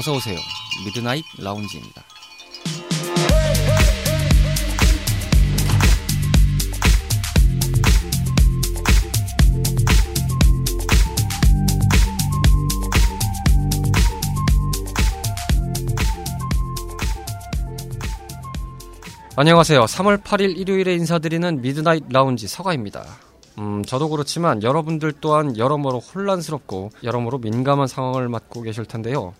어서 오세요. 미드나잇 라운지입니다. 안녕하세요. 3월 8일 일요일에 인사드리는 미드나잇 라운지 서가입니다. 음, 저도 그렇지만 여러분들 또한 여러모로 혼란스럽고 여러모로 민감한 상황을 맞고 계실 텐데요.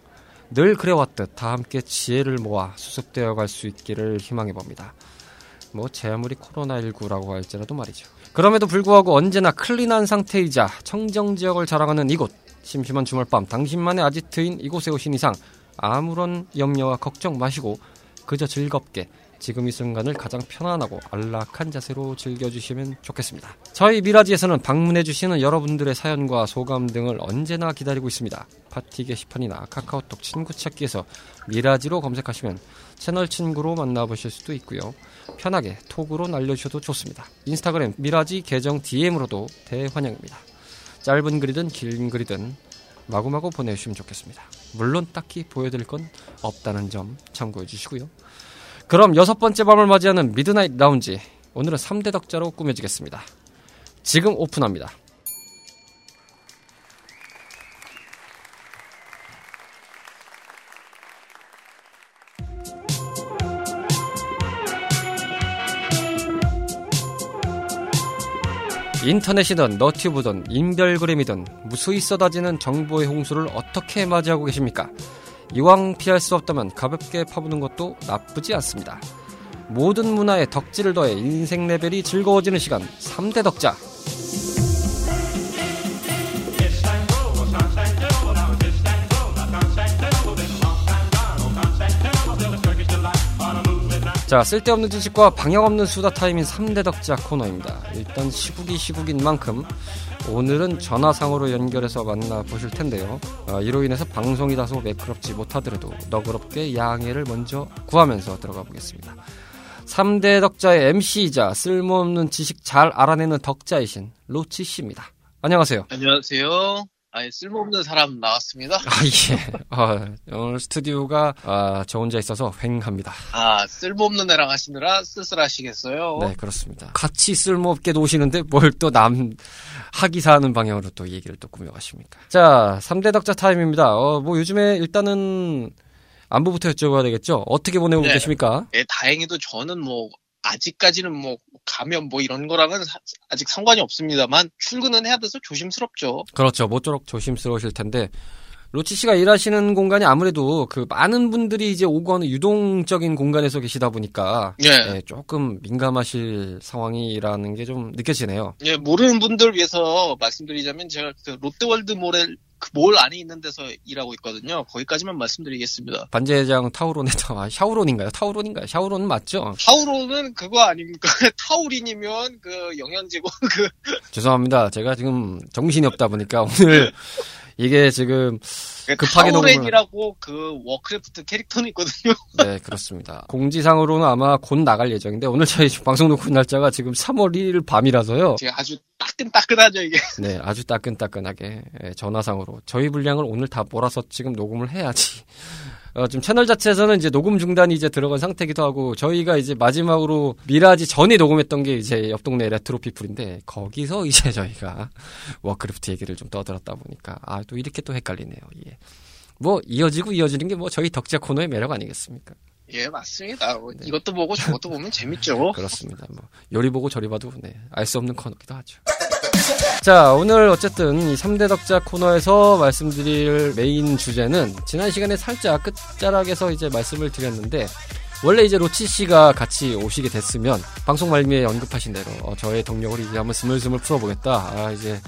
늘 그래왔듯 다 함께 지혜를 모아 수습되어 갈 수 있기를 희망해 봅니다. 뭐, 제 아무리 코로나19라고 할지라도 말이죠. 그럼에도 불구하고 언제나 clean한 상태이자 청정 지역을 자랑하는 이곳. 심심한 주말밤 당신만의 아지트인 이곳에 오신 이상 아무런 염려와 걱정 마시고 그저 즐겁게 지금 이 순간을 가장 편안하고 안락한 자세로 즐겨주시면 좋겠습니다. 저희 미라지에서는 방문해주시는 여러분들의 사연과 소감 등을 언제나 기다리고 있습니다. 파티 게시판이나 카카오톡 친구 찾기에서 미라지로 검색하시면 채널 친구로 만나보실 수도 있고요. 편하게 톡으로 날려주셔도 좋습니다. 인스타그램 미라지 계정 DM으로도 대환영입니다. 짧은 글이든 긴 글이든 마구마구 보내주시면 좋겠습니다. 물론 딱히 보여드릴 건 없다는 점 참고해 주시고요. 그럼 여섯 번째 밤을 맞이하는 미드나잇 라운지. 오늘은 3대 덕자로 꾸며지겠습니다. 지금 오픈합니다. 인터넷이든 너튜브든 인별그램이든 무수히 쏟아지는 정보의 홍수를 어떻게 맞이하고 계십니까? 이왕 피할 수 없다면 가볍게 파보는 것도 나쁘지 않습니다. 모든 문화에 덕질을 더해 인생 레벨이 즐거워지는 시간 3대 덕자 자, 쓸데없는 지식과 방향 없는 수다 타임인 3대 덕자 코너입니다. 일단 시국이 시국인 만큼 오늘은 전화상으로 연결해서 만나 보실 텐데요. 어, 이로 인해서 방송이 다소 매끄럽지 못하더라도 너그럽게 양해를 먼저 구하면서 들어가 보겠습니다. 3대 덕자의 MC이자 쓸모없는 지식 잘 알아내는 덕자이신 로치 씨입니다. 안녕하세요. 안녕하세요. 아니 쓸모없는 사람 나왔습니다. 아 예. 아, 오늘 스튜디오가 아, 저 혼자 있어서 횡합니다. 아 쓸모없는 애랑 하시느라 쓸쓸하시겠어요. 네 그렇습니다. 같이 쓸모없게 노시는데 뭘 또남 하기사하는 방향으로 또 얘기를 또 꾸며가십니까? 자 3대 덕자 타임입니다. 어, 뭐 요즘에 일단은 안부부터 여쭤봐야 되겠죠. 어떻게 보내고 네. 계십니까? 예, 다행히도 저는 뭐 아직까지는 뭐 감염 뭐 이런 거랑은 사- 아직 상관이 없습니다만 출근은 해야 돼서 조심스럽죠. 그렇죠. 모쪼록 조심스러우실 텐데 로치 씨가 일하시는 공간이 아무래도 그 많은 분들이 이제 오거는 유동적인 공간에서 계시다 보니까 예. 예, 조금 민감하실 상황이라는 게 좀 느껴지네요. 예, 모르는 분들 위해서 말씀드리자면 제가 그 롯데월드몰에 그몰 안에 있는 데서 일하고 있거든요. 거기까지만 말씀드리겠습니다. 반제장 타우론에 아, 샤우론인가요? 타우론인가요? 샤우론 맞죠? 타우로는 그거 아닙니까? 타우린이면 그 영양제고 그 죄송합니다. 제가 지금 정신이 없다 보니까 오늘 이게 지금 급하게 타우렌이라고 그 워크래프트 캐릭터는 있거든요. 네 그렇습니다. 공지상으로는 아마 곧 나갈 예정인데 오늘 저희 방송 녹음 날짜가 지금 3월 1일 밤이라서요. 제가 아주 따끈따끈하죠 이게. 네, 아주 따끈따끈하게 예, 전화상으로 저희 분량을 오늘 다 몰아서 지금 녹음을 해야지. 어, 지금 채널 자체에서는 이제 녹음 중단이 이제 들어간 상태기도 하고 저희가 이제 마지막으로 미라지 전에 녹음했던 게 이제 옆 동네 레트로 피플인데 거기서 이제 저희가 워크래프트 얘기를 좀 떠들었다 보니까 아 또 이렇게 또 헷갈리네요. 예. 뭐 이어지고 이어지는 게 뭐 저희 덕자 코너의 매력 아니겠습니까? 예 맞습니다. 뭐 네. 이것도 보고 저것도 보면 재밌죠. 그렇습니다. 뭐 요리 보고 저리 봐도 네, 알 수 없는 코너기도 하죠. 자, 오늘 어쨌든 이 3대 덕자 코너에서 말씀드릴 메인 주제는 지난 시간에 살짝 끝자락에서 이제 말씀을 드렸는데 원래 이제 로치 씨가 같이 오시게 됐으면 방송 말미에 언급하신 대로 어, 저의 덕력을 이제 한번 스물스물 풀어보겠다. 아, 이제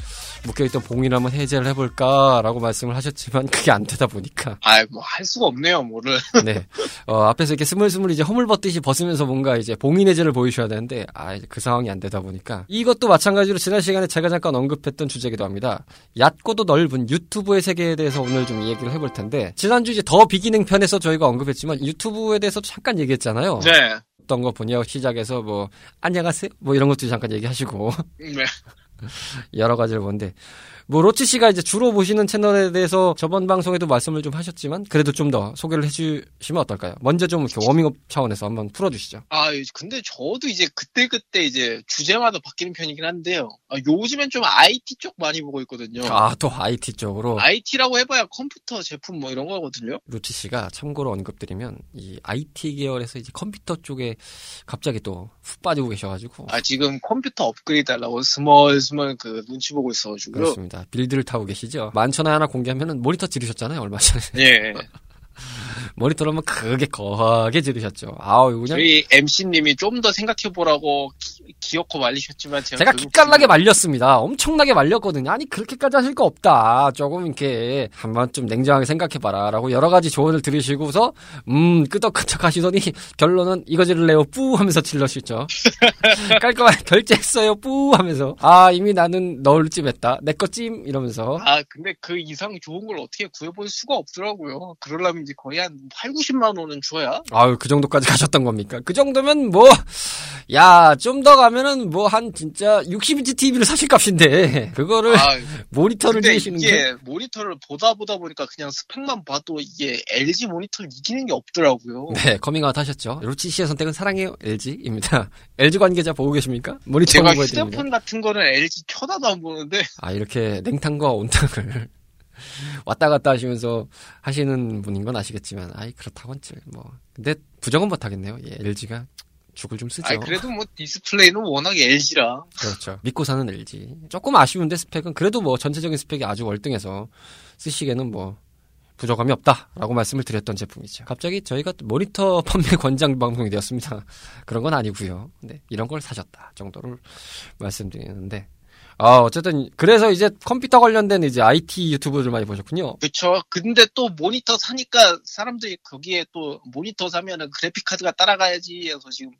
묶여있던 봉인을 한번 해제를 해볼까라고 말씀을 하셨지만 그게 안 되다 보니까 아 뭐 할 수가 없네요 뭐를. 네. 어, 앞에서 이렇게 스물스물 이제 허물 벗듯이 벗으면서 뭔가 이제 봉인 해제를 보여주셔야 되는데, 아, 이제 그 상황이 안 되다 보니까. 이것도 마찬가지로 지난 시간에 제가 잠깐 언급했던 주제기도 합니다. 얕고도 넓은 유튜브의 세계에 대해서 오늘 좀 얘기를 해볼 텐데, 지난주 이제 더 비기능 편에서 저희가 언급했지만, 유튜브에 대해서 잠깐 얘기했잖아요. 네. 어떤 거 보냐 시작해서 뭐, 안녕하세요? 뭐 이런 것도 잠깐 얘기하시고. 네. 여러 가지를 보는데 뭐 로치 씨가 이제 주로 보시는 채널에 대해서 저번 방송에도 말씀을 좀 하셨지만 그래도 좀 더 소개를 해주시면 어떨까요? 먼저 좀 이렇게 워밍업 차원에서 한번 풀어주시죠. 아, 근데 저도 이제 그때 그때 이제 주제마다 바뀌는 편이긴 한데요. 아, 요즘엔 좀 IT 쪽 많이 보고 있거든요. 아, 또 IT 쪽으로. IT라고 해봐야 컴퓨터 제품 뭐 이런 거거든요. 로치 씨가 참고로 언급드리면 이 IT 계열에서 이제 컴퓨터 쪽에 갑자기 또 훅 빠지고 계셔가지고. 아, 지금 컴퓨터 업그레이드 하려고 스멀스멀 눈치 보고 있어가지고요. 그렇습니다. build를 타고 계시죠. 만천하에 하나 공개하면은 모니터 지르셨잖아요, 얼마 전에. 예. 모니터를 한번 크게 거하게 지르셨죠. 아우, 그냥. 저희 MC님이 좀 더 생각해보라고 기, 어코 말리셨지만 제가, 제가 기깔나게 말렸습니다. 엄청나게 말렸거든요. 아니, 그렇게까지 하실 거 없다. 조금 이렇게 한번 좀 냉정하게 생각해봐라. 라고 여러 가지 조언을 들으시고서, 음, 끄덕끄덕 하시더니 결론은 이거 지를래요. 뿌 하면서 질러시죠. 깔끔하게 결제했어요. 뿌 하면서. 아, 이미 나는 널 찜했다. 내 거 찜! 이러면서. 아, 근데 그 이상 좋은 걸 어떻게 구해볼 수가 없더라고요. 그러려면 이제 거의 한 8, 90만 원은 줘야? 아유, 그 정도까지 가셨던 겁니까? 그 정도면 뭐, 야, 좀 더 가면은 뭐 한 진짜 60인치 TV를 사실 값인데, 그거를 아, 모니터를 지으시는 게. 모니터를 보다 보다 보니까 그냥 스펙만 봐도 이게 LG 모니터를 이기는 게 없더라고요. 네, 커밍아웃 하셨죠. 로치 씨의 선택은 사랑해요, LG입니다. LG 관계자 보고 계십니까? 모니터 제가 휴대폰 같은 거는 LG 쳐다도 안 보는데. 아, 이렇게 냉탕과 온탕을. 왔다 갔다 하시면서 하시는 분인 건 아시겠지만, 아이, 그렇다곤 뭐. 근데 부정은 못하겠네요. 예, LG가 죽을 좀 쓰죠. 아 그래도 뭐 디스플레이는 워낙 LG라. 그렇죠. 믿고 사는 LG. 조금 아쉬운데 스펙은 그래도 뭐 전체적인 스펙이 아주 월등해서 쓰시기에는 뭐 부족함이 없다라고 말씀을 드렸던 제품이죠. 갑자기 저희가 모니터 판매 권장 방송이 되었습니다. 그런 건 아니고요. 네, 이런 걸 사셨다 정도를 말씀드리는데 아, 어쨌든 그래서 이제 컴퓨터 관련된 이제 IT 유튜브들 많이 보셨군요. 그렇죠. 근데 또 모니터 사니까 사람들이 거기에 또 모니터 사면은 그래픽 카드가 따라가야지 해서 지금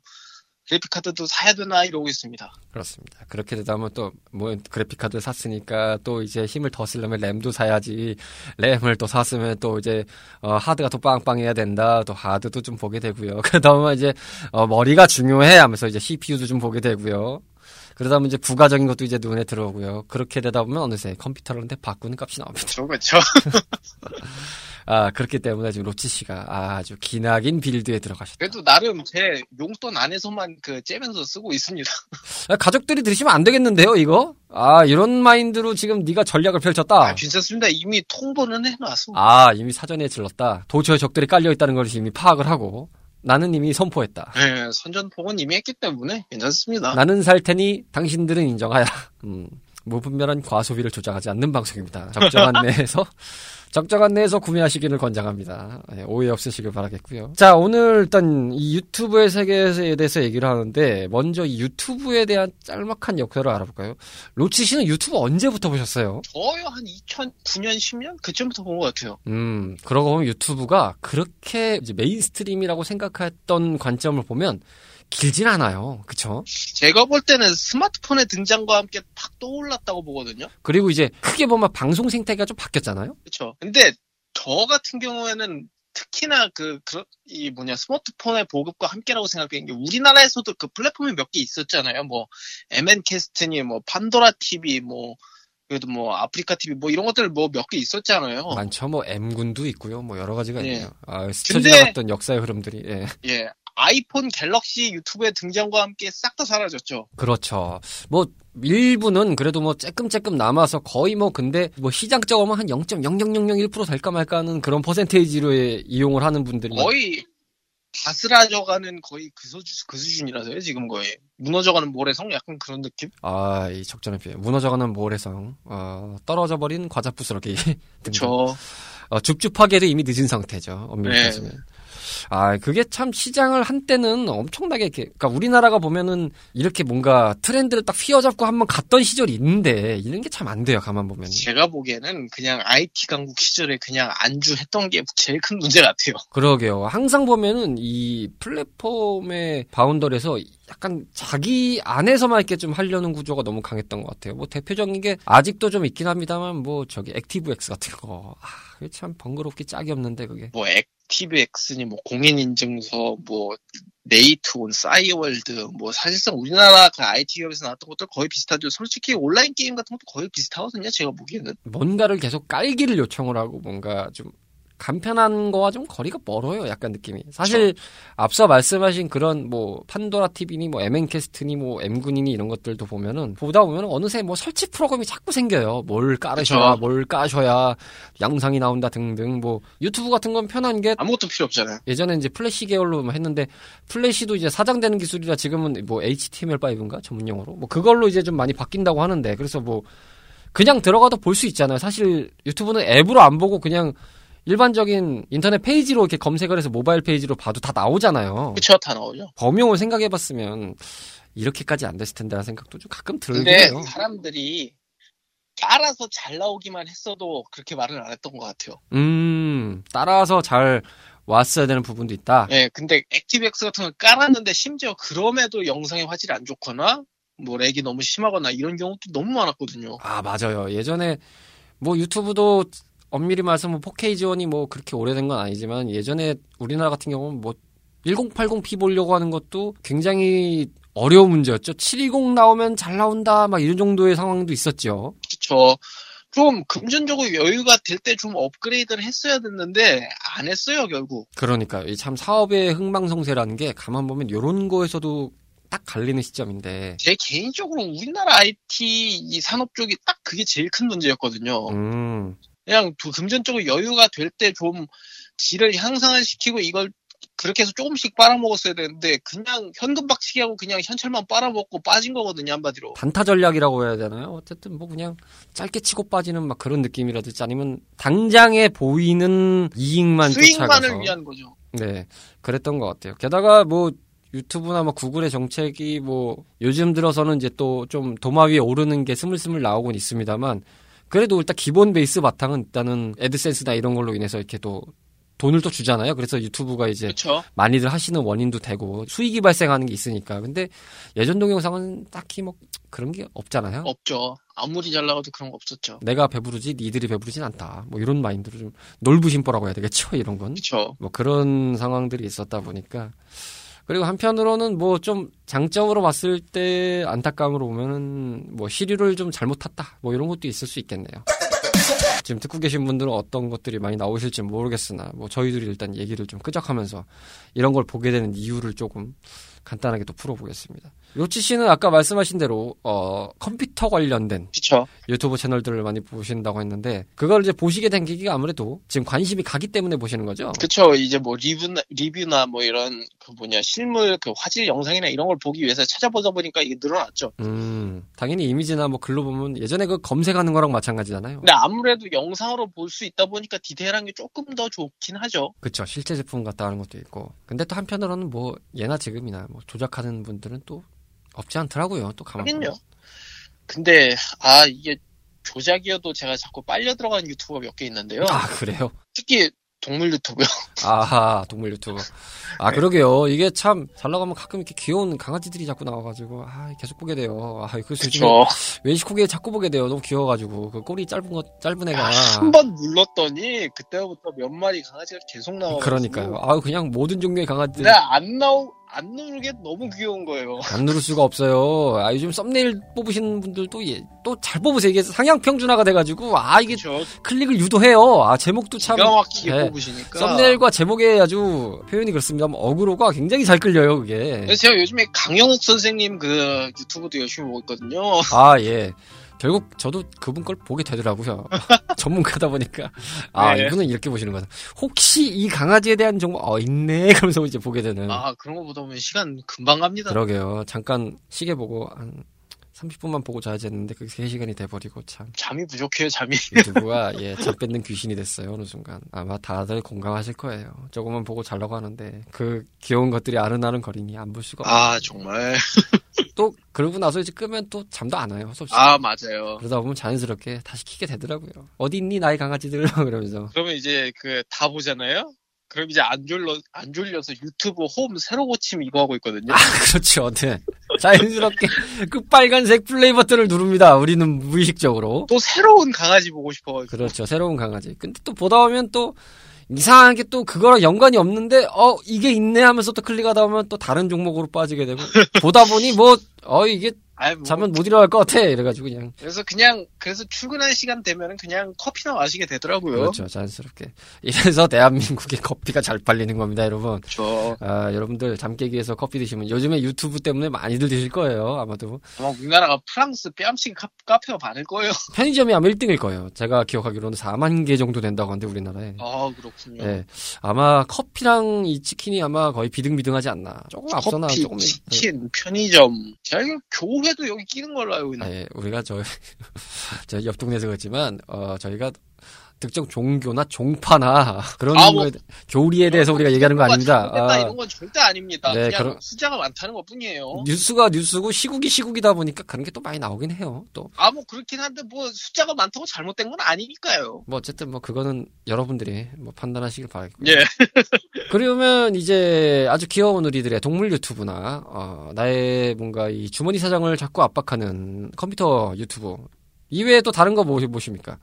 그래픽 카드도 사야 되나 이러고 있습니다. 그렇습니다. 그렇게 되다 보면 또 뭐 그래픽 카드 샀으니까 또 이제 힘을 더 쓰려면 램도 사야지. 램을 또 샀으면 또 이제 어 하드가 또 빵빵해야 된다. 또 하드도 좀 보게 되고요. 그다음에 이제 어 머리가 중요해 하면서 이제 CPU도 좀 보게 되고요. 그러다 보면 이제 부가적인 것도 이제 눈에 들어오고요. 그렇게 되다 보면 어느새 컴퓨터를 근데 바꾸는 값이 나옵니다. 그렇죠, 그렇죠. 아, 그렇기 때문에 지금 로치 씨가 아주 기나긴 빌드에 들어가셨다. 그래도 나름 제 용돈 안에서만 그 째면서 쓰고 있습니다. 아, 가족들이 들으시면 안 되겠는데요, 이거? 아, 이런 마인드로 지금 네가 전략을 펼쳤다. 아, 괜찮습니다. 이미 통보는 해놨어. 아, 이미 사전에 질렀다. 도처에 적들이 깔려 있다는 걸 이미 파악을 하고. 나는 이미 선포했다. 네, 선전포고는 이미 했기 때문에 괜찮습니다. 나는 살 테니 당신들은 인정하라. 음, 무분별한 과소비를 조장하지 않는 방송입니다. 적정한 내에서 적정한 내에서 구매하시기를 권장합니다. 네, 오해 없으시길 바라겠고요. 자, 오늘 일단 이 유튜브의 세계에 대해서 얘기를 하는데 먼저 이 유튜브에 대한 짤막한 역사를 알아볼까요? 로치 씨는 유튜브 언제부터 보셨어요? 저요 한 2009년 10년 그쯤부터 본 것 같아요. 음, 그러고 보면 유튜브가 그렇게 mainstream이라고 생각했던 관점을 보면 길진 않아요. 그쵸? 제가 볼 때는 스마트폰의 등장과 함께 팍 떠올랐다고 보거든요. 그리고 이제 크게 보면 방송 생태계가 좀 바뀌었잖아요. 그쵸. 근데 저 같은 경우에는 특히나 그, 그, 이 뭐냐, 스마트폰의 보급과 함께라고 생각하는 게 우리나라에서도 그 플랫폼이 몇 개 있었잖아요. 뭐, MN캐스트니, 뭐, 판도라 TV, 뭐, 그래도 뭐, 아프리카 TV, 뭐, 이런 것들 뭐 몇 개 있었잖아요. 많죠. 뭐, M군도 있고요. 뭐, 여러 가지가 예. 있네요. 아, 스쳐 지나갔던 역사의 흐름들이, 예. 예. 아이폰 갤럭시 유튜브의 등장과 함께 싹 다 사라졌죠. 그렇죠. 뭐 일부는 그래도 뭐 쬐끔쬐끔 남아서 거의 뭐 근데 뭐 시장적으로 한 0.0001% 될까 말까 하는 그런 퍼센테이지로 이용을 하는 분들이 거의 바스라져가는 거의 그, 수준, 그 수준이라서요 지금 거의 무너져가는 모래성 약간 그런 느낌? 아 이 적절한 표현 무너져가는 모래성 어, 떨어져 버린 과자 부스러기 그렇죠. 어, 줍줍하게도 이미 늦은 상태죠 엄밀히 네. 따지면 아, 그게 참 시장을 한때는 엄청나게 이렇게, 그러니까 우리나라가 보면은 이렇게 뭔가 트렌드를 딱 휘어잡고 한번 갔던 시절이 있는데 이런 게 참 안 돼요, 가만 보면. 제가 보기에는 그냥 IT 강국 시절에 그냥 안주했던 게 제일 큰 문제 같아요. 그러게요. 항상 보면은 이 플랫폼의 boundary에서 약간 자기 안에서만 이렇게 좀 하려는 구조가 너무 강했던 것 같아요. 뭐 대표적인 게 아직도 좀 있긴 합니다만 뭐 저기 액티브 X 같은 거. 아, 참 번거롭기 짝이 없는데 그게. 뭐 액티브 X니 뭐 공인 인증서 뭐 네이트온, 싸이월드 뭐 사실상 우리나라 그 IT 기업에서 나왔던 것들 거의 비슷하죠. 솔직히 온라인 게임 같은 것도 거의 비슷하거든요. 제가 보기에는. 뭔가를 계속 깔기를 요청을 하고 뭔가 좀 간편한 거와 좀 거리가 멀어요. 약간 느낌이. 사실 앞서 말씀하신 그런 뭐 판도라 TV니 뭐 MN캐스트니 뭐 M군이니 이런 것들도 보면은 보다 보면 어느새 뭐 설치 프로그램이 자꾸 생겨요. 뭘 깔으셔야 그쵸. 뭘 까셔야 영상이 나온다 등등 뭐 유튜브 같은 건 편한 게 아무것도 필요 없잖아요. 예전에 이제 플래시 계열로 뭐 했는데 플래시도 이제 사장되는 기술이라 지금은 뭐 HTML5인가 전문 용어로 뭐 그걸로 이제 좀 많이 바뀐다고 하는데 그래서 뭐 그냥 들어가도 볼 수 있잖아요. 사실 유튜브는 앱으로 안 보고 그냥 일반적인 인터넷 페이지로 이렇게 검색을 해서 모바일 페이지로 봐도 다 나오잖아요. 그쵸, 다 나오죠. 범용을 생각해봤으면 이렇게까지 안 됐을 텐데 라는 생각도 좀 가끔 들긴 근데 해요. 사람들이 깔아서 잘 나오기만 했어도 그렇게 말을 안 했던 것 같아요. 음, 따라서 잘 왔어야 되는 부분도 있다. 예, 근데 액티브엑스 같은 걸 깔았는데 심지어 그럼에도 영상의 화질이 안 좋거나 뭐 렉이 너무 심하거나 이런 경우도 너무 많았거든요. 아, 맞아요. 예전에 뭐 유튜브도 엄밀히 말해서 뭐 4K 지원이 뭐 그렇게 오래된 건 아니지만 예전에 우리나라 같은 경우는 뭐 1080p 보려고 하는 것도 굉장히 어려운 문제였죠. 720 나오면 잘 나온다 막 이런 정도의 상황도 있었죠. 그쵸. 좀 금전적으로 여유가 될 때 좀 업그레이드를 했어야 됐는데 안 했어요 결국. 그러니까 이참 사업의 흥망성쇠라는 게 가만 보면 이런 거에서도 딱 갈리는 시점인데. 제 개인적으로 우리나라 IT 이 산업 쪽이 딱 그게 제일 큰 문제였거든요. 음. 그냥 두- 금전적으로 여유가 될 때 좀 질을 향상을 시키고 이걸 그렇게 해서 조금씩 빨아먹었어야 되는데 그냥 현금 박치기 하고 그냥 현찰만 빨아먹고 빠진 거거든요 한마디로. 단타 전략이라고 해야 되나요? 어쨌든 뭐 그냥 짧게 치고 빠지는 막 그런 느낌이라든지 아니면 당장에 보이는 이익만 쫓아가서 수익만을 위한 거죠. 네 그랬던 것 같아요. 게다가 뭐 유튜브나 뭐 구글의 정책이 뭐 요즘 들어서는 이제 또 좀 도마 위에 오르는 게 스물스물 나오곤 있습니다만 그래도 일단 기본 베이스 바탕은 일단은 애드센스나 이런 걸로 인해서 이렇게 또 돈을 또 주잖아요. 그래서 유튜브가 이제 그렇죠. 많이들 하시는 원인도 되고 수익이 발생하는 게 있으니까. 근데 예전 동영상은 딱히 뭐 그런 게 없잖아요. 없죠. 아무리 잘 나가도 그런 거 없었죠. 내가 배부르지 니들이 배부르진 않다. 뭐 이런 마인드로 좀 놀부심보라고 해야 되겠죠. 이런 건. 그렇죠. 뭐 그런 상황들이 있었다 보니까 그리고 한편으로는 뭐 좀 장점으로 봤을 때 안타까움으로 보면은 뭐 시류를 좀 잘못 탔다. 뭐 이런 것도 있을 수 있겠네요. 지금 듣고 계신 분들은 어떤 것들이 많이 나오실지 모르겠으나 뭐 저희들이 일단 얘기를 좀 끄적하면서 이런 걸 보게 되는 이유를 조금 간단하게 또 풀어보겠습니다. 요치 씨는 아까 말씀하신 대로 어 컴퓨터 관련된 그렇죠. 유튜브 채널들을 많이 보신다고 했는데 그걸 이제 보시게 된 계기가 아무래도 지금 관심이 가기 때문에 보시는 거죠. 그쵸. 이제 뭐 리뷰나, 리뷰나 뭐 이런 그 뭐냐, 실물 그 화질 영상이나 이런 걸 보기 위해서 찾아보다 보니까 이게 늘어났죠. 음, 당연히 이미지나 뭐 글로 보면 예전에 그 검색하는 거랑 마찬가지잖아요. 근데 아무래도 영상으로 볼 수 있다 보니까 디테일한 게 조금 더 좋긴 하죠. 그쵸. 실제 제품 같다 하는 것도 있고. 근데 또 한편으로는 뭐 예나 지금이나 뭐 조작하는 분들은 또 없지 않더라고요. 또 가만. 하긴요. 근데, 아, 이게 조작이어도 제가 자꾸 빨려 들어가는 유튜버가 몇개 있는데요. 아, 그래요? 특히 동물 유튜브요. 아하, 동물 유튜브. 아, 그러게요. 이게 참, 잘 나가면 가끔 이렇게 귀여운 강아지들이 자꾸 나와가지고, 아, 계속 보게 돼요. 아, 그래서 그쵸. 왼시코게 자꾸 보게 돼요. 너무 귀여워가지고. 그 꼬리 짧은 거, 짧은 애가. 한번 눌렀더니 그때부터 몇 마리 강아지가 계속 나와가지고 그러니까요. 아, 그냥 모든 종류의 강아지들. 내가 안 나오 안 누르게 너무 귀여운 거예요. 안 누를 수가 없어요. 아, 요즘 썸네일 뽑으시는 분들도 예, 또잘 뽑으세요. 이게 상향 평준화가 돼가지고, 아, 이게 그렇죠. 클릭을 유도해요. 아, 제목도 참. 기가 막히게 네. 뽑으시니까. 썸네일과 제목에 아주 표현이 그렇습니다. 어그로가 굉장히 잘 끌려요, 그게. 제가 요즘에 강영욱 선생님 그 유튜브도 열심히 보고 있거든요. 아, 예. 결국 저도 그분 걸 보게 되더라고요. 전문가다 보니까. 아, 네. 이분은 이렇게 보시는 거다. 혹시 이 강아지에 대한 정보, 어, 있네? 그러면서 이제 보게 되는. 아 그런 거 보다 보면 시간 금방 갑니다. 그러게요. 잠깐 시계 보고 한 30분만 보고 자야지 했는데 그게 3시간이 돼버리고 참. 잠이 부족해요 잠이. 유튜브가 예, 잠 뺏는 귀신이 됐어요, 어느 순간. 아마 다들 공감하실 거예요. 조금만 보고 자려고 하는데 그 귀여운 것들이 아른아른 거리니 안 볼 수가 없어요. 아 정말. 또 그러고 나서 이제 끄면 또 잠도 안 와요. 수없이. 아 맞아요. 그러다 보면 자연스럽게 다시 키게 되더라고요. 어디 있니 나의 강아지들 그러면서. 그러면 이제 그 다 보잖아요. 그럼 이제 안 졸려 안 졸려서 유튜브 홈 새로 고침 이거 하고 있거든요. 아, 그렇죠. 네. 자연스럽게 그 빨간색 플레이 버튼을 누릅니다. 우리는 무의식적으로. 또 새로운 강아지 보고 싶어가지고. 그렇죠. 새로운 강아지. 근데 또 보다 보면 또 이상하게 또 그거랑 연관이 없는데 어 이게 있네 하면서 또 클릭하다 보면 또 다른 종목으로 빠지게 되고 보다 보니 뭐 어 이게 아이, 뭐, 자면 못 일어날 것 같아 이래가지고 그냥 그래서 그냥 그래서 출근할 시간 되면은 그냥 커피나 마시게 되더라고요. 그렇죠 자연스럽게 이래서 대한민국의 커피가 잘 팔리는 겁니다 여러분 그렇죠. 아 여러분들 잠 깨기 위해서 커피 드시면 요즘에 유튜브 때문에 많이들 드실 거예요 아마도 아마 우리나라가 프랑스 뺨치기 카, 카페가 많을 거예요. 편의점이 아마 1등일 거예요 제가 기억하기로는 4만 개 정도 된다고 하는데 우리나라에 아 그렇군요. 네. 아마 커피랑 이 치킨이 아마 거의 비등비등하지 않나. 조금 앞서나 조금. 치킨, 편의점. 제가 이거 교회도 여기 끼는 걸로 알고 있는데. 아, 예, 우리가 저, 저옆 동네에서 그렇지만, 어, 저희가 특정 종교나 종파나 그런 아, 뭐, 거에, 교리에 대해서 우리가 얘기하는 거 아닙니다. 아, 이런 건 절대 아닙니다. 네, 그냥 그런- 숫자가 많다는 것 뿐이에요. 뉴스가 뉴스고 시국이 시국이다 보니까 그런 게 또 많이 나오긴 해요. 또. 아, 뭐 그렇긴 한데 뭐 숫자가 많다고 잘못된 건 아니니까요. 뭐 어쨌든 뭐 그거는 여러분들이 뭐 판단하시길 바라겠고요. 예. 그러면 이제 아주 귀여운 우리들의 동물 유튜브나 어, 나의 뭔가 이 주머니 사장을 자꾸 압박하는 컴퓨터 유튜브 이외에 또 다른 거 뭐, 보십니까?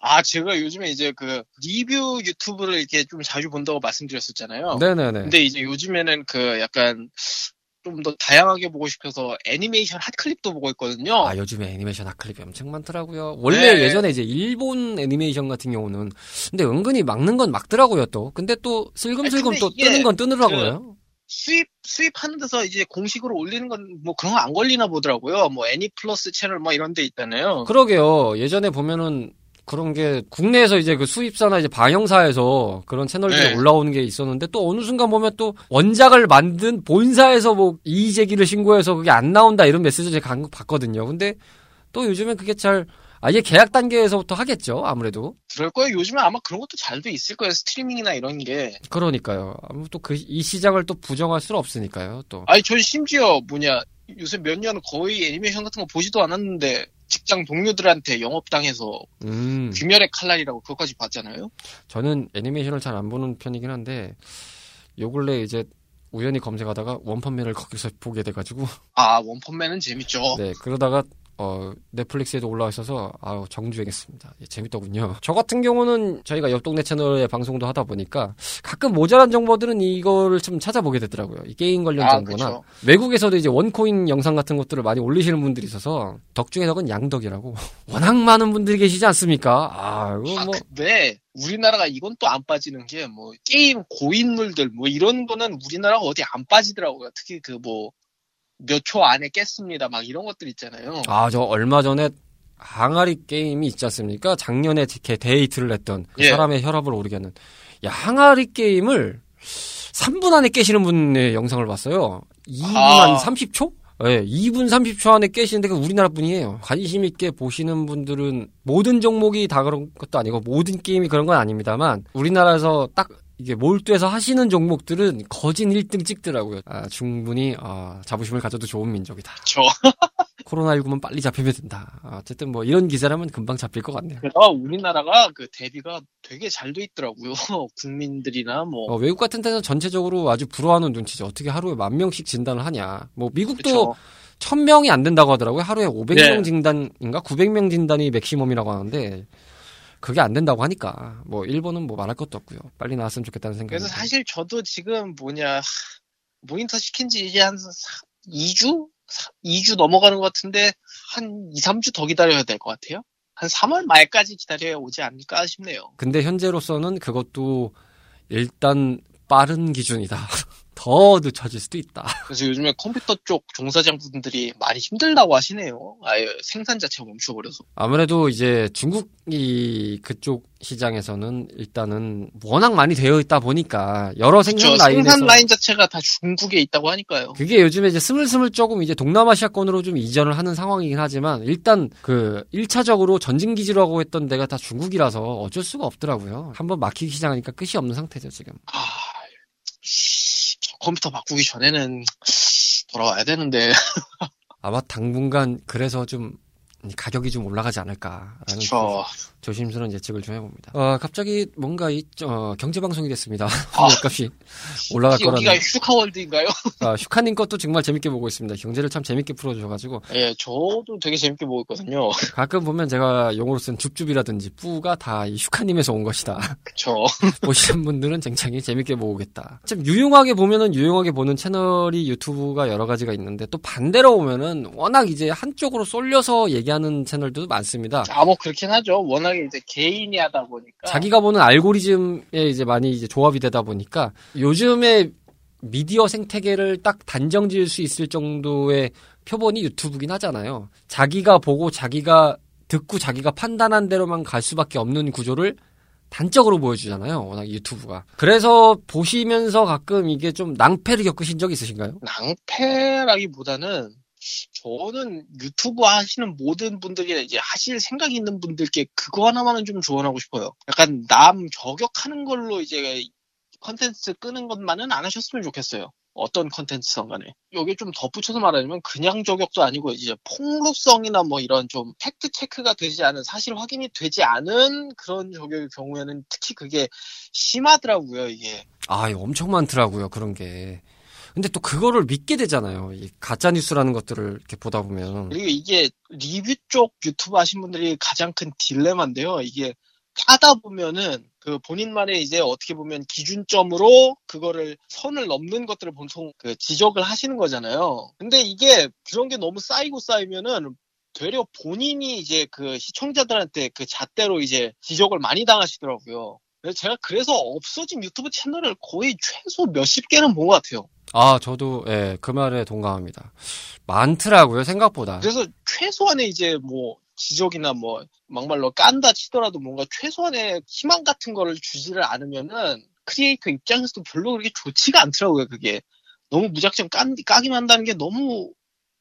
아, 제가 요즘에 이제 그 리뷰 유튜브를 이렇게 좀 자주 본다고 말씀드렸었잖아요. 네네네. 근데 이제 요즘에는 그 약간 좀 더 다양하게 보고 싶어서 애니메이션 핫클립도 보고 있거든요. 아 요즘에 애니메이션 핫클립이 엄청 많더라고요. 원래 네. 예전에 이제 일본 애니메이션 같은 경우는 근데 은근히 막는 건 막더라고요 또. 근데 또 슬금슬금 아니, 근데 또 뜨는 건 뜨더라고요. 수입 수입하는 데서 이제 공식으로 올리는 건 뭐 그런 거 안 걸리나 보더라고요. 뭐 애니 플러스 채널 뭐 이런 데 있잖아요. 그러게요. 예전에 보면은 그런 게 국내에서 이제 그 수입사나 이제 방영사에서 그런 채널들이 네. 올라오는 게 있었는데 또 어느 순간 보면 또 원작을 만든 본사에서 뭐 이의 제기를 신고해서 그게 안 나온다 이런 메시지 제가 간거 봤거든요. 근데 또 요즘엔 그게 잘 아예 계약 단계에서부터 하겠죠. 아무래도. 그럴 거예요. 요즘에 아마 그런 것도 잘 돼 있을 거예요. 스트리밍이나 이런 게. 그러니까요. 아무튼 그 이 시장을 또 부정할 수는 없으니까요. 또. 아니 전 심지어 뭐냐 요새 몇 년 거의 애니메이션 같은 거 보지도 않았는데 직장 동료들한테 영업당해서 음. 귀멸의 칼날이라고 그것까지 봤잖아요. 저는 애니메이션을 잘 안 보는 편이긴 한데 요 근래 이제 우연히 검색하다가 원펀맨을 거기서 보게 돼가지고 아 원펀맨은 재밌죠. 네 그러다가 어 넷플릭스에도 올라와 있어서 아우 정주행했습니다. 예, 재밌더군요. 저 같은 경우는 저희가 옆 동네 채널에 방송도 하다 보니까 가끔 모자란 정보들은 이거를 좀 찾아보게 되더라고요. 이 게임 관련 아 정보나 그렇죠. 외국에서도 이제 원코인 영상 같은 것들을 많이 올리시는 분들이 있어서 덕 중에 덕은 양덕이라고 워낙 많은 분들이 계시지 않습니까? 아 이거 아, 뭐 근데 우리나라가 이건 또 안 빠지는 게 뭐 게임 고인물들 뭐 이런 거는 우리나라가 어디 안 빠지더라고요. 특히 그 뭐 몇 초 안에 깼습니다. 막 이런 것들 있잖아요. 아, 저 얼마 전에 항아리 게임이 있지 않습니까? 작년에 이렇게 대히트를 했던 그 예. 사람의 혈압을 오르게 하는. 야, 항아리 게임을 3분 안에 깨시는 분의 영상을 봤어요. 2분 아. 한 30초? 예, 2분 30초 안에 깨시는데 그 우리나라 분이에요. 관심 있게 보시는 분들은 모든 종목이 다 그런 것도 아니고 모든 게임이 그런 건 아닙니다만 우리나라에서 딱 이게 몰두해서 하시는 종목들은 거진 1등 찍더라고요. 아, 충분히 아, 자부심을 가져도 좋은 민족이다. 저 코로나19만 빨리 잡히면 된다. 아, 어쨌든 뭐 이런 기사라면 금방 잡힐 것 같네요. 게다가 우리나라가 그 대비가 되게 잘 돼 있더라고요. 국민들이나 뭐 어, 외국 같은 데는 전체적으로 아주 불허하는 눈치죠. 어떻게 하루에 만 명씩 진단을 하냐. 뭐 미국도 그쵸. 천 명이 안 된다고 하더라고요. 하루에 500명 네. 진단인가 900명 진단이 맥시멈이라고 하는데 그게 안 된다고 하니까 뭐 일본은 뭐 말할 것도 없고요. 빨리 나왔으면 좋겠다는 생각이. 그래서 사실 저도 지금 뭐냐 하, 모니터 시킨 지 이제 한 2주? 2주 넘어가는 것 같은데 한 2, 3주 더 기다려야 될 것 같아요. 한 3월 말까지 기다려야 오지 않을까 싶네요. 근데 현재로서는 그것도 일단 빠른 기준이다. 더 늦춰질 수도 있다. 그래서 요즘에 컴퓨터 쪽 종사자분들이 많이 힘들다고 하시네요. 아예 생산 자체가 멈춰버려서. 아무래도 이제 중국이 그쪽 시장에서는 일단은 워낙 많이 되어 있다 보니까 여러 생산 그렇죠. 라인에서 생산 라인 자체가 다 중국에 있다고 하니까요. 그게 요즘에 이제 스물스물 조금 이제 동남아시아권으로 좀 이전을 하는 상황이긴 하지만 일단 그 1차적으로 전진 기지라고 했던 데가 다 중국이라서 어쩔 수가 없더라고요. 한번 막히기 시작하니까 끝이 없는 상태죠, 지금. 아, 저 컴퓨터 바꾸기 전에는 돌아와야 되는데. 아마 당분간 그래서 좀 가격이 좀 올라가지 않을까라는 저 조심스러운 예측을 좀 해봅니다. 어, 갑자기 뭔가 이 어, 경제 방송이 됐습니다. 아, 값이 올라갈 거라는. 여기가 슈카 월드인가요? 아, 슈카님 것도 정말 재밌게 보고 있습니다. 경제를 참 재밌게 풀어주셔가지고. 예, 저도 되게 재밌게 보고 있거든요. 가끔 보면 제가 용어로 쓴 줍줍이라든지 뿌가 다 이 슈카님에서 온 것이다. 그쵸. 보시는 분들은 굉장히 재밌게 보겠다. 좀 유용하게 보면은 유용하게 보는 채널이 유튜브가 여러 가지가 있는데 또 반대로 보면은 워낙 이제 한쪽으로 쏠려서 얘기하는 채널들도 많습니다. 아, 뭐 그렇긴 하죠. 워낙 에 이제 개인이 하다 보니까. 자기가 보는 알고리즘에 이제 많이 이제 조합이 되다 보니까 요즘에 미디어 생태계를 딱 단정 지을 수 있을 정도의 표본이 유튜브긴 하잖아요. 자기가 보고 자기가 듣고 자기가 판단한 대로만 갈 수밖에 없는 구조를 단적으로 보여주잖아요. 워낙 유튜브가. 그래서 보시면서 가끔 이게 좀 낭패를 겪으신 적 있으신가요? 낭패라기보다는 저는 유튜브 하시는 모든 분들이 이제 하실 생각이 있는 분들께 그거 하나만은 좀 조언하고 싶어요. 약간 남 저격하는 걸로 이제 컨텐츠 끄는 것만은 안 하셨으면 좋겠어요. 어떤 컨텐츠든 간에. 여기 좀 덧붙여서 말하자면 그냥 저격도 아니고 이제 폭로성이나 뭐 이런 좀 팩트 체크가 되지 않은 사실 확인이 되지 않은 그런 저격의 경우에는 특히 그게 심하더라고요, 이게. 아, 엄청 많더라고요, 그런 게. 근데 또 그거를 믿게 되잖아요. 이 가짜 뉴스라는 것들을 이렇게 보다 보면. 그리고 이게 리뷰 쪽 유튜브 하신 분들이 가장 큰 딜레마인데요. 이게 하다 보면은 그 본인만의 이제 어떻게 보면 기준점으로 그거를 선을 넘는 것들을 보통 그 지적을 하시는 거잖아요. 근데 이게 그런 게 너무 쌓이고 쌓이면은 되려 본인이 이제 그 시청자들한테 그 잣대로 이제 지적을 많이 당하시더라고요. 제가 그래서 없어진 유튜브 채널을 거의 최소 몇십 개는 본 것 같아요. 아, 저도, 예, 그 말에 동감합니다. 많더라고요, 생각보다. 그래서 최소한의 이제 뭐, 지적이나 뭐, 막말로 깐다 치더라도 뭔가 최소한의 희망 같은 거를 주지를 않으면은, 크리에이터 입장에서도 별로 그렇게 좋지가 않더라고요, 그게. 너무 무작정 깐, 까기만 한다는 게 너무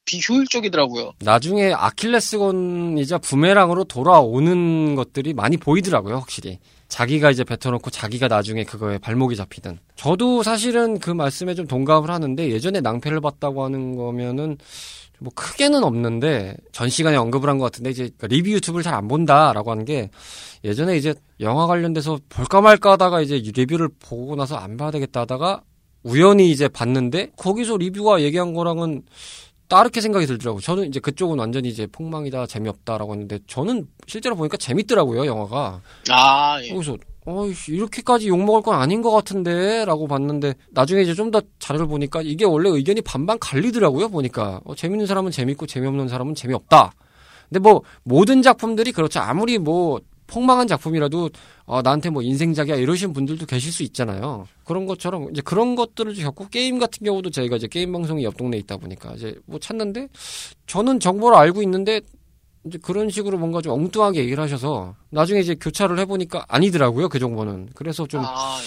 비효율적이더라고요. 나중에 아킬레스건이자 부메랑으로 돌아오는 것들이 많이 보이더라고요, 확실히. 자기가 이제 뱉어놓고 자기가 나중에 그거에 발목이 잡히든. 저도 사실은 그 말씀에 좀 동감을 하는데 예전에 낭패를 봤다고 하는 거면은 뭐 크게는 없는데 전 시간에 언급을 한 것 같은데 이제 리뷰 유튜브를 잘 안 본다라고 하는 게 예전에 이제 영화 관련돼서 볼까 말까 하다가 이제 리뷰를 보고 나서 안 봐야 되겠다 하다가 우연히 이제 봤는데 거기서 리뷰가 얘기한 거랑은 따르게 생각이 들더라고요. 저는 이제 그쪽은 완전히 이제 폭망이다, 재미없다라고 했는데 저는 실제로 보니까 재밌더라고요, 영화가. 아, 예. 거기서 어, 이렇게까지 욕먹을 건 아닌 것 같은데, 라고 봤는데, 나중에 이제 좀 더 자료를 보니까 이게 원래 의견이 반반 갈리더라고요, 보니까. 어, 재밌는 사람은 재밌고, 재미없는 사람은 재미없다. 근데 뭐, 모든 작품들이 그렇죠. 아무리 뭐, 폭망한 작품이라도, 어, 나한테 뭐 인생작이야, 이러신 분들도 계실 수 있잖아요. 그런 것처럼, 이제 그런 것들을 겪고, 게임 같은 경우도 저희가 이제 게임 방송이 옆 동네에 있다 보니까, 이제 뭐 찾는데, 저는 정보를 알고 있는데, 이제 그런 식으로 뭔가 좀 엉뚱하게 얘기를 하셔서 나중에 이제 교차를 해보니까 아니더라고요 그 정보는. 그래서 좀 아,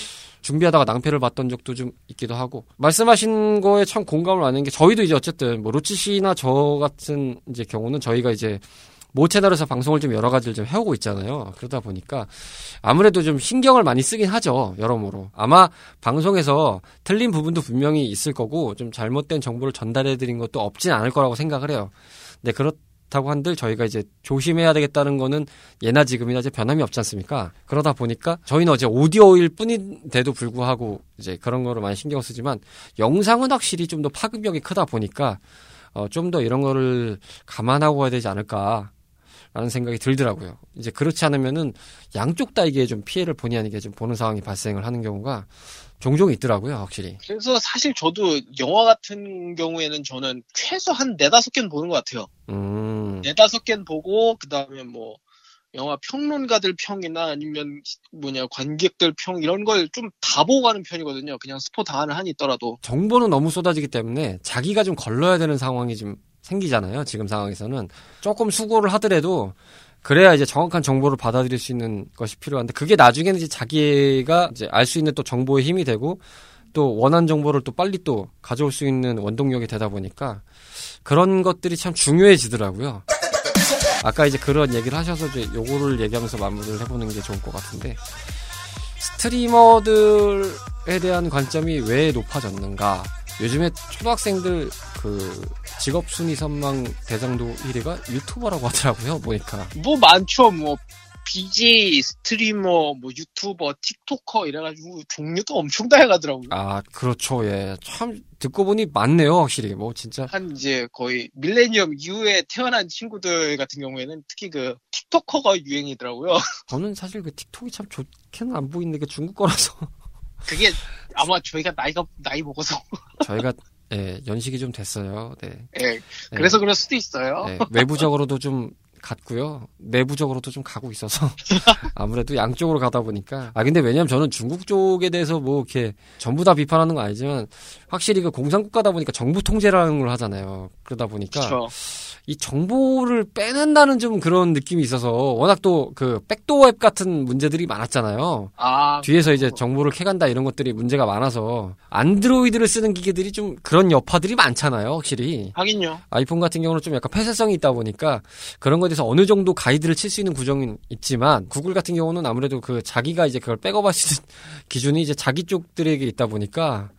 준비하다가 낭패를 봤던 적도 좀 있기도 하고. 말씀하신 거에 참 공감을 많은 게 저희도 이제 어쨌든 뭐 로치 씨나 저 같은 이제 경우는 저희가 이제 모 채널에서 방송을 좀 여러 가지를 좀 해오고 있잖아요. 그러다 보니까 아무래도 좀 신경을 많이 쓰긴 하죠. 여러모로. 아마 방송에서 틀린 부분도 분명히 있을 거고 좀 잘못된 정보를 전달해 드린 것도 없진 않을 거라고 생각을 해요. 근데 그렇 다고 한들 저희가 이제 조심해야 되겠다는 거는 예나 지금이나 이제 변함이 없지 않습니까? 그러다 보니까 저희는 어제 오디오일 뿐인데도 불구하고 이제 그런 거를 많이 신경 쓰지만 영상은 확실히 좀 더 파급력이 크다 보니까 어, 좀 더 이런 거를 감안하고 해야 되지 않을까. 라는 생각이 들더라고요. 이제 그렇지 않으면은 양쪽 다 이게 좀 피해를 본의 아니게 좀 보는 상황이 발생을 하는 경우가 종종 있더라고요, 확실히. 그래서 사실 저도 영화 같은 경우에는 저는 최소 한 네다섯 개는 보는 것 같아요. 음, 네다섯 개는 보고, 그 다음에 뭐, 영화 평론가들 평이나 아니면 뭐냐, 관객들 평 이런 걸 좀 다 보고 가는 편이거든요. 그냥 스포 당하는 한이 있더라도. 정보는 너무 쏟아지기 때문에 자기가 좀 걸러야 되는 상황이 좀 생기잖아요. 지금 상황에서는 조금 수고를 하더라도 그래야 이제 정확한 정보를 받아들일 수 있는 것이 필요한데 그게 나중에는 이제 자기가 이제 알 수 있는 또 정보의 힘이 되고 또 원하는 정보를 또 빨리 또 가져올 수 있는 원동력이 되다 보니까 그런 것들이 참 중요해지더라고요. 아까 이제 그런 얘기를 하셔서 이제 요거를 얘기하면서 마무리를 해보는 게 좋을 것 같은데 스트리머들에 대한 관점이 왜 높아졌는가? 요즘에 초등학생들 그 직업 순위 선망 대장도 1위가 유튜버라고 하더라고요. 보니까 뭐 많죠, 뭐. BJ 스트리머, 뭐 유튜버, 틱토커 이래가지고 종류도 엄청 다양하더라고요. 아, 그렇죠. 예. 참 듣고 보니 많네요, 확실히. 뭐 진짜. 한 이제 거의 밀레니엄 이후에 태어난 친구들 같은 경우에는 특히 그 틱토커가 유행이더라고요. 저는 사실 그 틱톡이 참 좋게는 안 보이는데 그 중국 거라서. 그게 아마 저희가 나이가 나이 먹어서 저희가 예, 연식이 좀 됐어요. 네. 예, 그래서 그럴 수도 있어요. 네, 외부적으로도 좀 갔고요. 내부적으로도 좀 가고 있어서 아무래도 양쪽으로 가다 보니까 아 근데 왜냐면 저는 중국 쪽에 대해서 뭐 이렇게 전부 다 비판하는 건 아니지만 확실히 그 공산국가다 보니까 정부 통제라는 걸 하잖아요. 그러다 보니까 그렇죠. 이 정보를 빼낸다는 좀 그런 느낌이 있어서 워낙 또 그 백도어 앱 같은 문제들이 많았잖아요. 아 뒤에서 이제 정보를 캐간다 이런 것들이 문제가 많아서 안드로이드를 쓰는 기계들이 좀 그런 여파들이 많잖아요, 확실히. 하긴요. 아이폰 같은 경우는 좀 약간 폐쇄성이 있다 보니까 그런 것에 대해서 어느 정도 가이드를 칠 수 있는 구정은 있지만 구글 같은 경우는 아무래도 그 자기가 이제 그걸 백업할 수 있는 기준이 이제 자기 쪽들에게 있다 보니까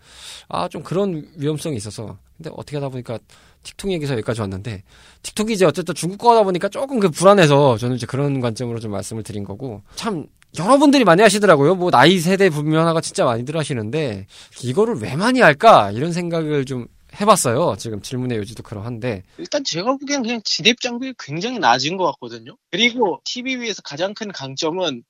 아 좀 그런 위험성이 있어서 근데 어떻게 하다 보니까 틱톡 얘기에서 여기까지 왔는데 틱톡이 이제 어쨌든 중국 거다 보니까 조금 그 불안해서 저는 이제 그런 관점으로 좀 말씀을 드린 거고 참 여러분들이 많이 하시더라고요. 뭐 나이 세대 분면화가 진짜 많이들 하시는데 이거를 왜 많이 할까 이런 생각을 좀 해봤어요. 지금 질문의 요지도 그러한데 일단 제가 보기엔 그냥 진입 장벽이 굉장히 낮은 것 같거든요. 그리고 TV 위에서 가장 큰 강점은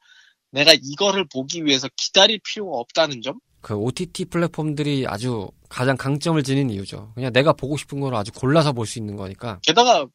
내가 이거를 보기 위해서 기다릴 필요가 없다는 점. 그 OTT 플랫폼들이 아주 가장 강점을 지닌 이유죠. 그냥 내가 보고 싶은 걸 아주 골라서 볼 수 있는 거니까. 게다가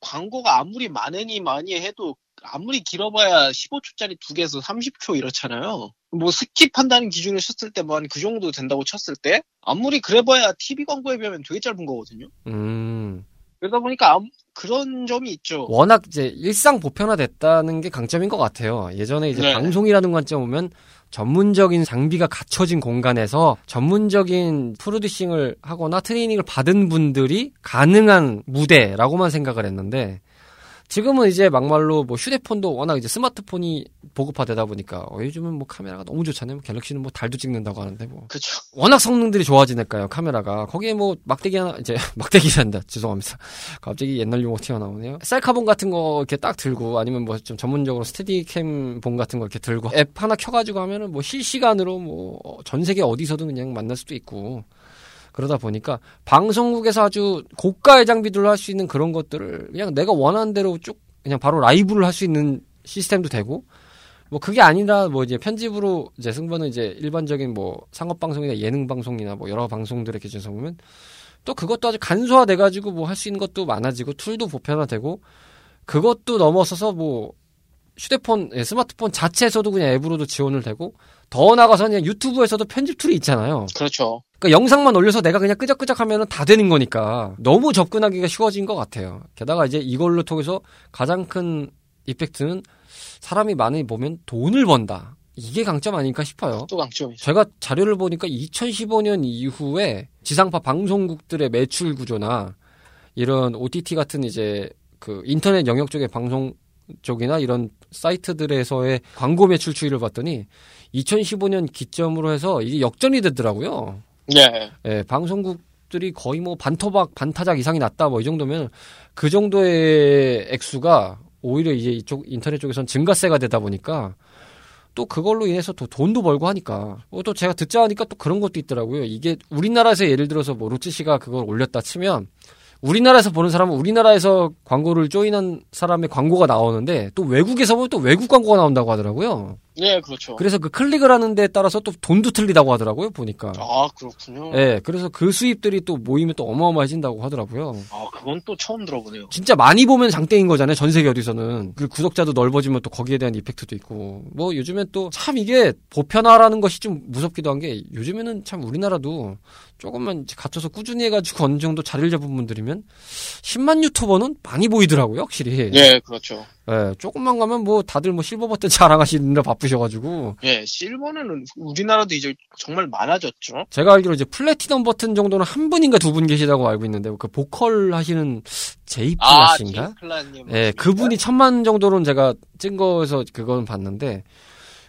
광고가 아무리 많으니 많이 해도 아무리 길어봐야 15초짜리 두 개에서 30초 이렇잖아요. 뭐 스킵한다는 기준을 쳤을 때뭐한그 정도 된다고 쳤을 때 아무리 그래봐야 TV 광고에 비하면 되게 짧은 거거든요. 음. 그러다 보니까 아무- 그런 점이 있죠. 워낙 이제 일상 보편화됐다는 게 강점인 것 같아요. 예전에 이제 네. 방송이라는 관점 보면 전문적인 장비가 갖춰진 공간에서 전문적인 프로듀싱을 하거나 트레이닝을 받은 분들이 가능한 무대라고만 생각을 했는데 지금은 이제 막말로 뭐 휴대폰도 워낙 이제 스마트폰이 보급화되다 보니까 어, 요즘은 뭐 카메라가 너무 좋잖아요. 뭐 갤럭시는 뭐 달도 찍는다고 하는데 뭐. 그쵸. 워낙 성능들이 좋아지니까요 카메라가. 거기에 뭐 막대기 하나 이제 막대기란다. 죄송합니다. 갑자기 옛날 용어 튀어나오네요. 셀카봉 같은 거 이렇게 딱 들고 아니면 뭐 좀 전문적으로 스테디캠 봉 같은 거 이렇게 들고. 앱 하나 켜가지고 하면은 뭐 실시간으로 뭐 전 세계 어디서든 그냥 만날 수도 있고 그러다 보니까 방송국에서 아주 고가의 장비들로 할 수 있는 그런 것들을 그냥 내가 원하는 대로 쭉 그냥 바로 라이브를 할 수 있는 시스템도 되고 뭐 그게 아니라 뭐 이제 편집으로 이제 승부는 이제 일반적인 뭐 상업 방송이나 예능 방송이나 뭐 여러 방송들의 기준에서 보면 또 그것도 아주 간소화돼 가지고 뭐 할 수 있는 것도 많아지고 툴도 보편화되고 그것도 넘어서서 뭐 휴대폰 예, 스마트폰 자체에서도 그냥 앱으로도 지원을 되고 더 나가서 그냥 유튜브에서도 편집 툴이 있잖아요. 그렇죠. 그러니까 영상만 올려서 내가 그냥 끄적끄적 하면은 다 되는 거니까 너무 접근하기가 쉬워진 것 같아요. 게다가 이제 이걸로 통해서 가장 큰 effect는 사람이 많이 보면 돈을 번다. 이게 강점 아닐까 싶어요. 또 강점이죠. 제가 자료를 보니까 2015년 이후에 지상파 방송국들의 매출 구조나 이런 OTT 같은 이제 그 인터넷 영역 쪽의 방송 쪽이나 이런 사이트들에서의 광고 매출 추이를 봤더니 2015년 기점으로 해서 이게 역전이 되더라고요. 네. 예, 방송국 들이 거의 뭐 반토막, 반타작 이상이 났다 뭐 이 정도면 그 정도의 액수가 오히려 이제 이쪽 인터넷 쪽에선 증가세가 되다 보니까 또 그걸로 인해서 또 돈도 벌고 하니까 어, 또 제가 듣자 하니까 또 그런 것도 있더라고요. 이게 우리나라에서 예를 들어서 뭐 로치 씨가 그걸 올렸다 치면 우리나라에서 보는 사람은 우리나라에서 광고를 조인한 사람의 광고가 나오는데 또 외국에서 보면 또 외국 광고가 나온다고 하더라고요. 네, 그렇죠. 그래서 그 클릭을 하는 데에 따라서 또 돈도 틀리다고 하더라고요, 보니까. 아, 그렇군요. 예, 그래서 그 수입들이 또 모이면 또 어마어마해진다고 하더라고요. 아, 그건 또 처음 들어보네요. 진짜 많이 보면 장땡인 거잖아요, 전 세계 어디서는. 그 구독자도 넓어지면 또 거기에 대한 이펙트도 있고. 뭐 요즘엔 또 참 이게 보편화라는 것이 좀 무섭기도 한 게 요즘에는 참 우리나라도 조금만 갇혀서 꾸준히 해가지고 어느 정도 자리를 잡은 분들이면 10만 유튜버는 많이 보이더라고요, 확실히. 네, 그렇죠. 예, 조금만 가면 뭐 다들 뭐 실버 버튼 자랑하시느라 바쁘셔가지고. 예, 실버는 우리나라도 이제 정말 많아졌죠. 제가 알기로 이제 플래티넘 버튼 정도는 한 분인가 두 분 계시다고 알고 있는데 그 보컬 하시는 아, 제이 플라신가? 제이플라님. 예, 그분이 천만 정도로는 제가 찐 거에서 그건 봤는데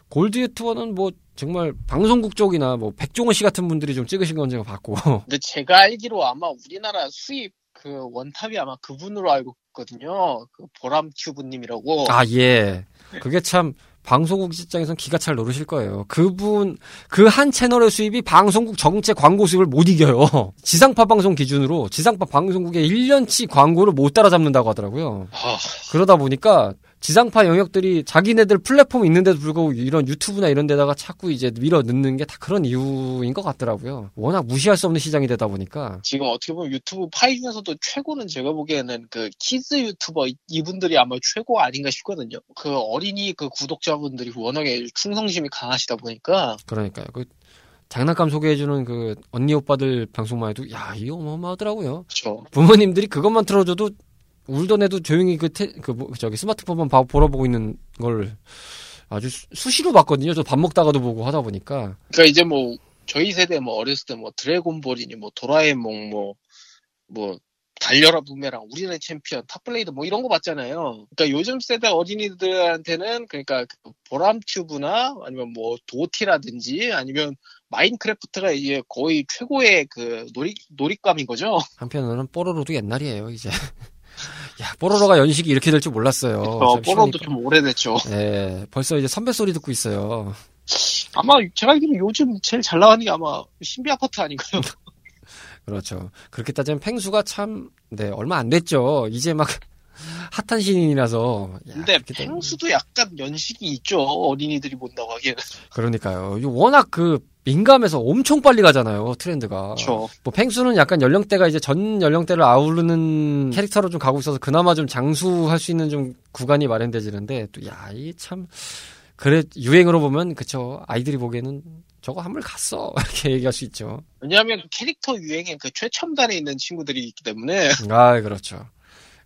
골드 유튜버는 뭐 정말 방송국 쪽이나 뭐 백종원 씨 같은 분들이 좀 찍으신 건 제가 봤고 근데 제가 알기로 아마 우리나라 수입 그그 원탑이 아마 그분으로 알고 있거든요. 그 보람 큐브님이라고. 아, 예. 그게 참 방송국 입장에선 기가 찰 노르실 거예요. 그분 그 한 채널의 수입이 방송국 전체 광고 수입을 못 이겨요. 지상파 방송 기준으로 지상파 방송국의 1년치 광고를 못 따라잡는다고 하더라고요. 아, 그러다 보니까 지상파 영역들이 자기네들 플랫폼 있는데도 불구하고 이런 유튜브나 이런 데다가 자꾸 이제 밀어 넣는 게 다 그런 이유인 것 같더라고요. 워낙 무시할 수 없는 시장이 되다 보니까. 지금 어떻게 보면 유튜브 파이 중에서도 최고는 제가 보기에는 그 키즈 유튜버 이분들이 아마 최고 아닌가 싶거든요. 그 어린이 그 구독자분들이 워낙에 충성심이 강하시다 보니까 그러니까요. 그 장난감 소개해주는 그 언니 오빠들 방송만 해도 야 이거 어마어마하더라고요. 그렇죠. 부모님들이 그것만 틀어줘도 울던 애도 조용히 그, 태, 그 뭐, 저기 스마트폰만 봐, 보러 보고 있는 걸 아주 수, 수시로 봤거든요. 저 밥 먹다가도 보고 하다 보니까. 그러니까 이제 뭐 저희 세대 뭐 어렸을 때 뭐 드래곤볼이니 뭐 도라에몽 뭐뭐 달려라 부메랑 우리는 챔피언 탑블레이드 뭐 이런 거 봤잖아요. 그러니까 요즘 세대 어린이들한테는 그러니까 그 보람튜브나 아니면 뭐 도티라든지 아니면 마인크래프트가 이제 거의 최고의 그 놀이 놀잇감인 거죠. 한편으로는 뽀로로도 옛날이에요, 이제. 야, 뽀로로가 연식이 이렇게 될 줄 몰랐어요. 어, 뽀로도 쉬우니까. 좀 오래됐죠. 예, 벌써 이제 선배 소리 듣고 있어요. 아마 제가 알기로 요즘 제일 잘 나가는 게 아마 신비 아파트 아닌가요? 그렇죠. 그렇게 따지면 팽수가 참, 네, 얼마 안 됐죠. 이제 막 핫한 신인이라서. 야, 근데 펭수도 약간 연식이 있죠. 어린이들이 본다고 하기에는. 그러니까요. 워낙 그 민감해서 엄청 빨리 가잖아요, 트렌드가. 그렇죠. 뭐 펭수는 약간 연령대가 이제 전 연령대를 아우르는 캐릭터로 좀 가고 있어서 그나마 좀 장수할 수 있는 좀 구간이 마련되지는데 또 야, 이 참 그래 유행으로 보면 그쵸 아이들이 보기에는 저거 한물 갔어 이렇게 얘기할 수 있죠. 왜냐하면 그 캐릭터 유행에 그 최첨단에 있는 친구들이 있기 때문에 아, 그렇죠.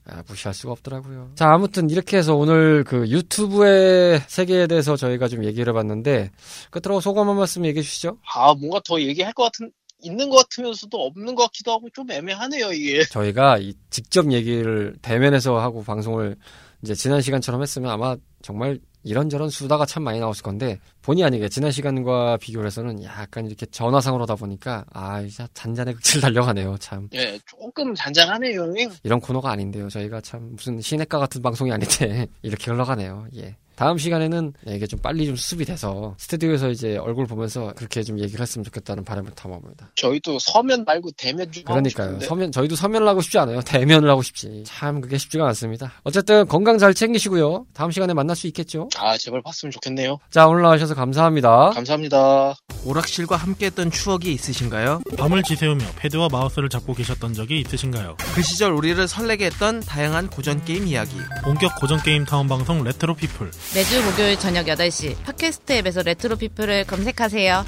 아, 무시할 수가 없더라고요. 자, 아무튼 이렇게 해서 오늘 그 유튜브의 세계에 대해서 저희가 좀 얘기를 해봤는데 끝으로 소감 한 말씀 얘기해 주시죠. 아 뭔가 더 얘기할 것 같은 있는 것 같으면서도 없는 것 같기도 하고 좀 애매하네요 이게. 저희가 이 직접 얘기를 대면에서 하고 방송을 이제 지난 시간처럼 했으면 아마 정말 이런저런 수다가 참 많이 나왔을 건데 본의 아니게 지난 시간과 비교를 해서는 약간 이렇게 전화상으로 하다 보니까 아 잔잔의 극치를 달려가네요 참. 예, 조금 잔잔하네요. 이런 코너가 아닌데요. 저희가 참 무슨 시내가 같은 방송이 아닌데 이렇게 흘러가네요. 예 다음 시간에는 이게 좀 빨리 좀 수습이 돼서 스튜디오에서 이제 얼굴 보면서 그렇게 좀 얘기를 했으면 좋겠다는 바람을 담아봅니다 저희도 서면 말고 대면 좀 그러니까요. 싶은데. 서면 저희도 서면을 하고 싶지 않아요. 대면을 하고 싶지. 참 그게 쉽지가 않습니다. 어쨌든 건강 잘 챙기시고요. 다음 시간에 만날 수 있겠죠. 아 제발 봤으면 좋겠네요. 자 오늘 나와주셔서 감사합니다. 감사합니다. 오락실과 함께했던 추억이 있으신가요? 밤을 지새우며 패드와 마우스를 잡고 계셨던 적이 있으신가요? 그 시절 우리를 설레게 했던 다양한 고전 게임 이야기. 본격 고전 게임 타운 방송 레트로 피플 매주 목요일 저녁 8시 팟캐스트 앱에서 레트로 피플을 검색하세요.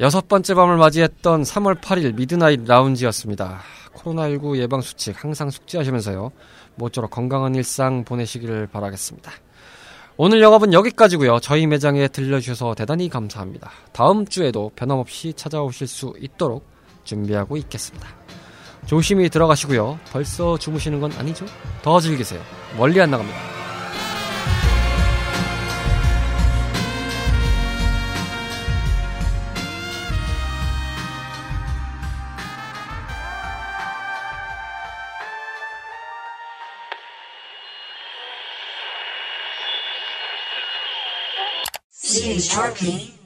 여섯 번째 밤을 맞이했던 3월 8일 미드나잇 라운지였습니다. 코로나19 예방 수칙 항상 숙지하시면서요. 모쪼록 건강한 일상 보내시기를 바라겠습니다. 오늘 영업은 여기까지고요. 저희 매장에 들려주셔서 대단히 감사합니다. 다음 주에도 변함없이 찾아오실 수 있도록 준비하고 있겠습니다. 조심히 들어가시고요. 벌써 주무시는 건 아니죠? 더 즐기세요. 멀리 안 나갑니다. She is talking.